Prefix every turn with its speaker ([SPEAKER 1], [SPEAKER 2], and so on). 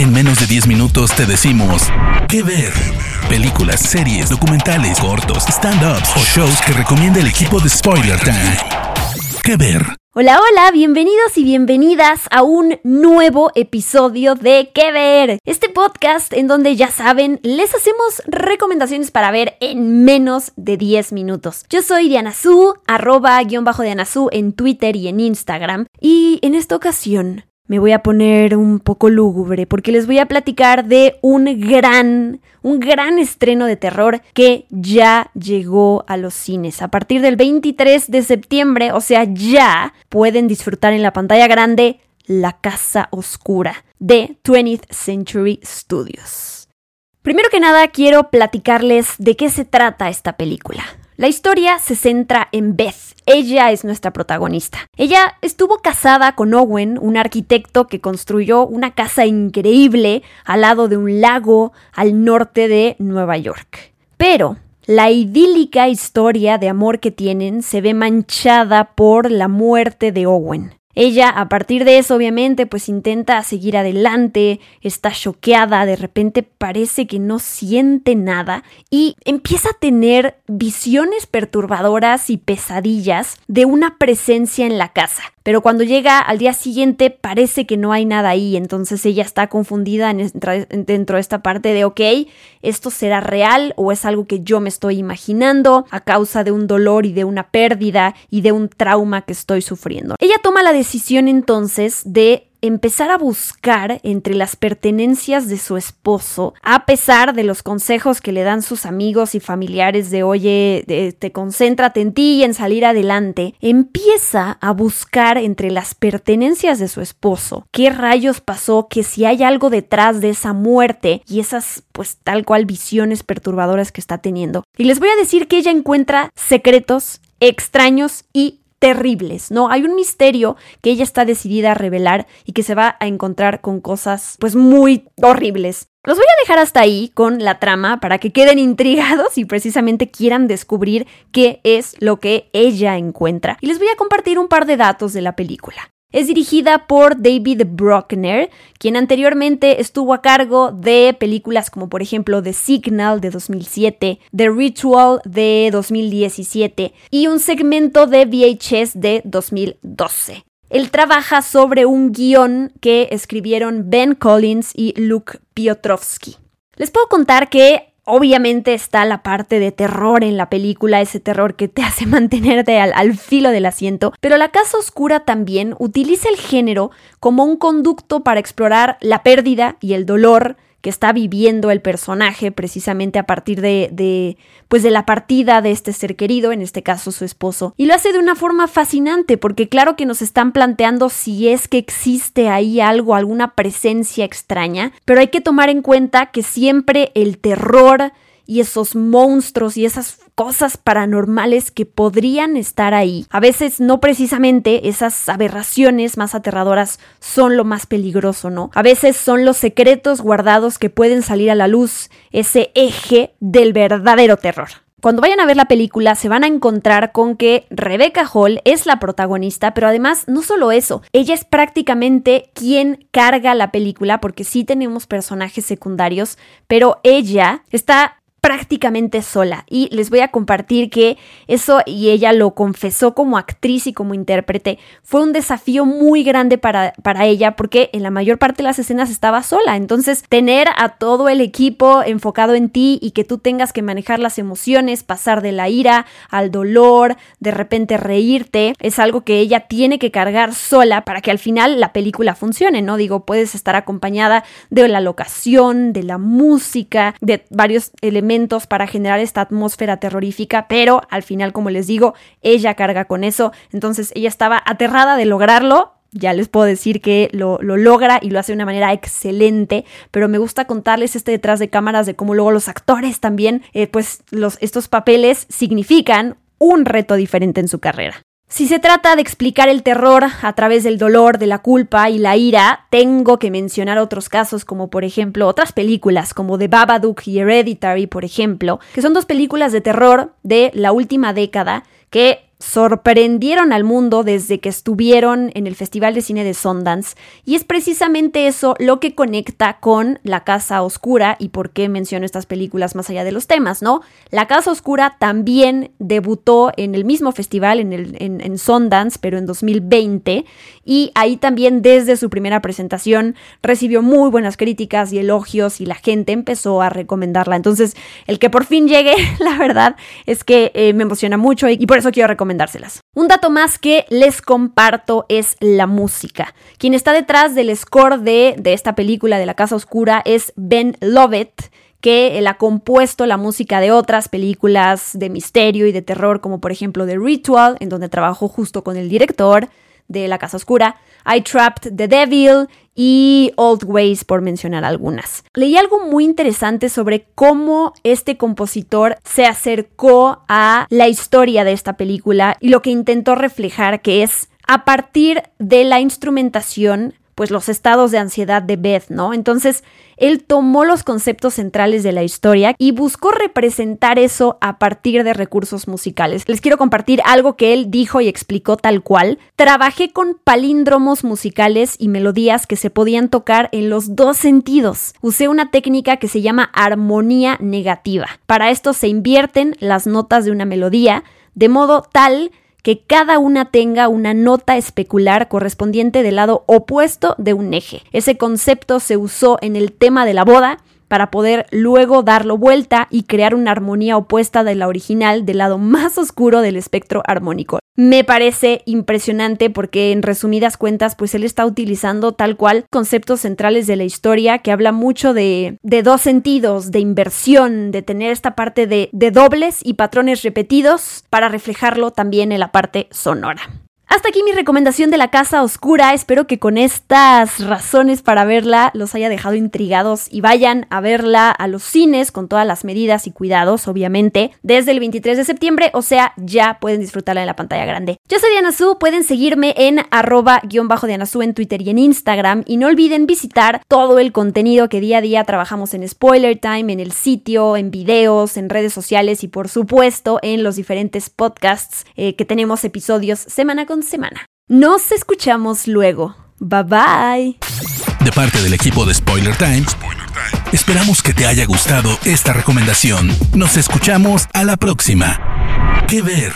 [SPEAKER 1] En menos de 10 minutos te decimos qué ver. Películas, series, documentales, cortos, stand-ups o shows que recomienda el equipo de Spoiler Time. ¿Qué ver?
[SPEAKER 2] Hola, hola, bienvenidos y bienvenidas a un nuevo episodio de ¿Qué ver? Este podcast en donde ya saben, les hacemos recomendaciones para ver en menos de 10 minutos. Yo soy Diana Su, arroba guion bajo Diana Su en Twitter y en Instagram. Y en esta ocasión me voy a poner un poco lúgubre porque les voy a platicar de un gran, un gran estreno de terror que ya llegó a los cines. A partir del 23 de septiembre, o sea, ya pueden disfrutar en la pantalla grande La Casa Oscura de 20th Century Studios. Primero que nada, quiero platicarles de qué se trata esta película. La historia se centra en Beth. Ella es nuestra protagonista. Ella estuvo casada con Owen, un arquitecto que construyó una casa increíble al lado de un lago al norte de Nueva York. Pero la idílica historia de amor que tienen se ve manchada por la muerte de Owen. Ella, a partir de eso, obviamente, pues intenta seguir adelante, está choqueada, de repente parece que no siente nada y empieza a tener visiones perturbadoras y pesadillas de una presencia en la casa. Pero cuando llega al día siguiente parece que no hay nada ahí, entonces ella está confundida dentro de esta parte de, ok, esto será real o es algo que yo me estoy imaginando a causa de un dolor y de una pérdida y de un trauma que estoy sufriendo. Ella toma la decisión entonces de empezar a buscar entre las pertenencias de su esposo, a pesar de los consejos que le dan sus amigos y familiares de oye, te concéntrate en ti y en salir adelante, empieza a buscar entre las pertenencias de su esposo qué rayos pasó, que si hay algo detrás de esa muerte y esas pues tal cual visiones perturbadoras que está teniendo. Y les voy a decir que ella encuentra secretos extraños y terribles, ¿no? Hay un misterio que ella está decidida a revelar y que se va a encontrar con cosas pues muy horribles. Los voy a dejar hasta ahí con la trama para que queden intrigados y precisamente quieran descubrir qué es lo que ella encuentra. Y les voy a compartir un par de datos de la película. Es dirigida por David Bruckner, quien anteriormente estuvo a cargo de películas como por ejemplo The Signal de 2007, The Ritual de 2017 y un segmento de VHS de 2012. Él trabaja sobre un guion que escribieron Ben Collins y Luke Piotrowski. Les puedo contar que Obviamente está la parte de terror en la película, ese terror que te hace mantenerte al, filo del asiento, pero la Casa Oscura también utiliza el género como un conducto para explorar la pérdida y el dolor que está viviendo el personaje precisamente a partir de, de, pues de la partida de este ser querido, en este caso su esposo. Y lo hace de una forma fascinante porque claro que nos están planteando si es que existe ahí algo, alguna presencia extraña, pero hay que tomar en cuenta que siempre el terror y esos monstruos y esas cosas paranormales que podrían estar ahí. A veces no precisamente esas aberraciones más aterradoras son lo más peligroso, ¿no? A veces son los secretos guardados que pueden salir a la luz, ese eje del verdadero terror. Cuando vayan a ver la película se van a encontrar con que Rebecca Hall es la protagonista, pero además no solo eso, ella es prácticamente quien carga la película porque sí tenemos personajes secundarios, pero ella está prácticamente sola. Y les voy a compartir que eso y ella lo confesó como actriz y como intérprete fue un desafío muy grande para, para ella porque en la mayor parte de las escenas estaba sola. Entonces tener a todo el equipo enfocado en ti y que tú tengas que manejar las emociones pasar de la ira al dolor de repente reírte es algo que ella tiene que cargar sola para que al final la película funcione no digo puedes estar acompañada de la locación de la música de varios elementos para generar esta atmósfera terrorífica, pero al final, como les digo, ella carga con eso, entonces ella estaba aterrada de lograrlo, ya les puedo decir que lo, logra y lo hace de una manera excelente, pero me gusta contarles este detrás de cámaras de cómo luego los actores también, eh, pues los, estos papeles significan un reto diferente en su carrera. Si se trata de explicar el terror a través del dolor, de la culpa y la ira, tengo que mencionar otros casos como por ejemplo otras películas como The Babadook y Hereditary, por ejemplo, que son dos películas de terror de la última década que sorprendieron al mundo desde que estuvieron en el Festival de Cine de Sundance y es precisamente eso lo que conecta con La Casa Oscura y por qué menciono estas películas más allá de los temas, ¿no? La Casa Oscura también debutó en el mismo festival, en, el, en, Sundance, pero en 2020 y ahí también desde su primera presentación recibió muy buenas críticas y elogios y la gente empezó a recomendarla. Entonces, el que por fin llegue, la verdad es que eh, me emociona mucho y, y por eso quiero Un dato más que les comparto es la música. Quien está detrás del score de, de esta película de La Casa Oscura es Ben Lovett que él ha compuesto la música de otras películas de misterio y de terror, como por ejemplo The Ritual, en donde trabajó justo con el director, de La Casa Oscura, I Trapped the Devil y Old Ways, por mencionar algunas. Leí algo muy interesante sobre cómo este compositor se acercó a la historia de esta película y lo que intentó reflejar, que es a partir de la instrumentación pues los estados de ansiedad de Beth, ¿no? Entonces, él tomó los conceptos centrales de la historia y buscó representar eso a partir de recursos musicales. Les quiero compartir algo que él dijo y explicó tal cual. Trabajé con palíndromos musicales y melodías que se podían tocar en los dos sentidos. Usé una técnica que se llama armonía negativa. Para esto se invierten las notas de una melodía de modo tal que cada una tenga una nota especular correspondiente del lado opuesto de un eje. Ese concepto se usó en el tema de la boda para poder luego darlo vuelta y crear una armonía opuesta de la original del lado más oscuro del espectro armónico. Me parece impresionante porque en resumidas cuentas pues él está utilizando tal cual conceptos centrales de la historia que habla mucho de, de dos sentidos, de inversión, de tener esta parte de, de dobles y patrones repetidos para reflejarlo también en la parte sonora. Hasta aquí mi recomendación de la Casa Oscura. Espero que con estas razones para verla los haya dejado intrigados y vayan a verla a los cines con todas las medidas y cuidados, obviamente, desde el 23 de septiembre, o sea, ya pueden disfrutarla en la pantalla grande. Yo soy Diana Su, pueden seguirme en arroba guion bajo Diana Su en Twitter y en Instagram y no olviden visitar todo el contenido que día a día trabajamos en Spoiler Time, en el sitio, en videos, en redes sociales y por supuesto en los diferentes podcasts eh, que tenemos episodios semana con semana. Nos escuchamos luego. Bye bye.
[SPEAKER 1] De parte del equipo de Spoiler Times, esperamos que te haya gustado esta recomendación. Nos escuchamos a la próxima. ¿Qué ver?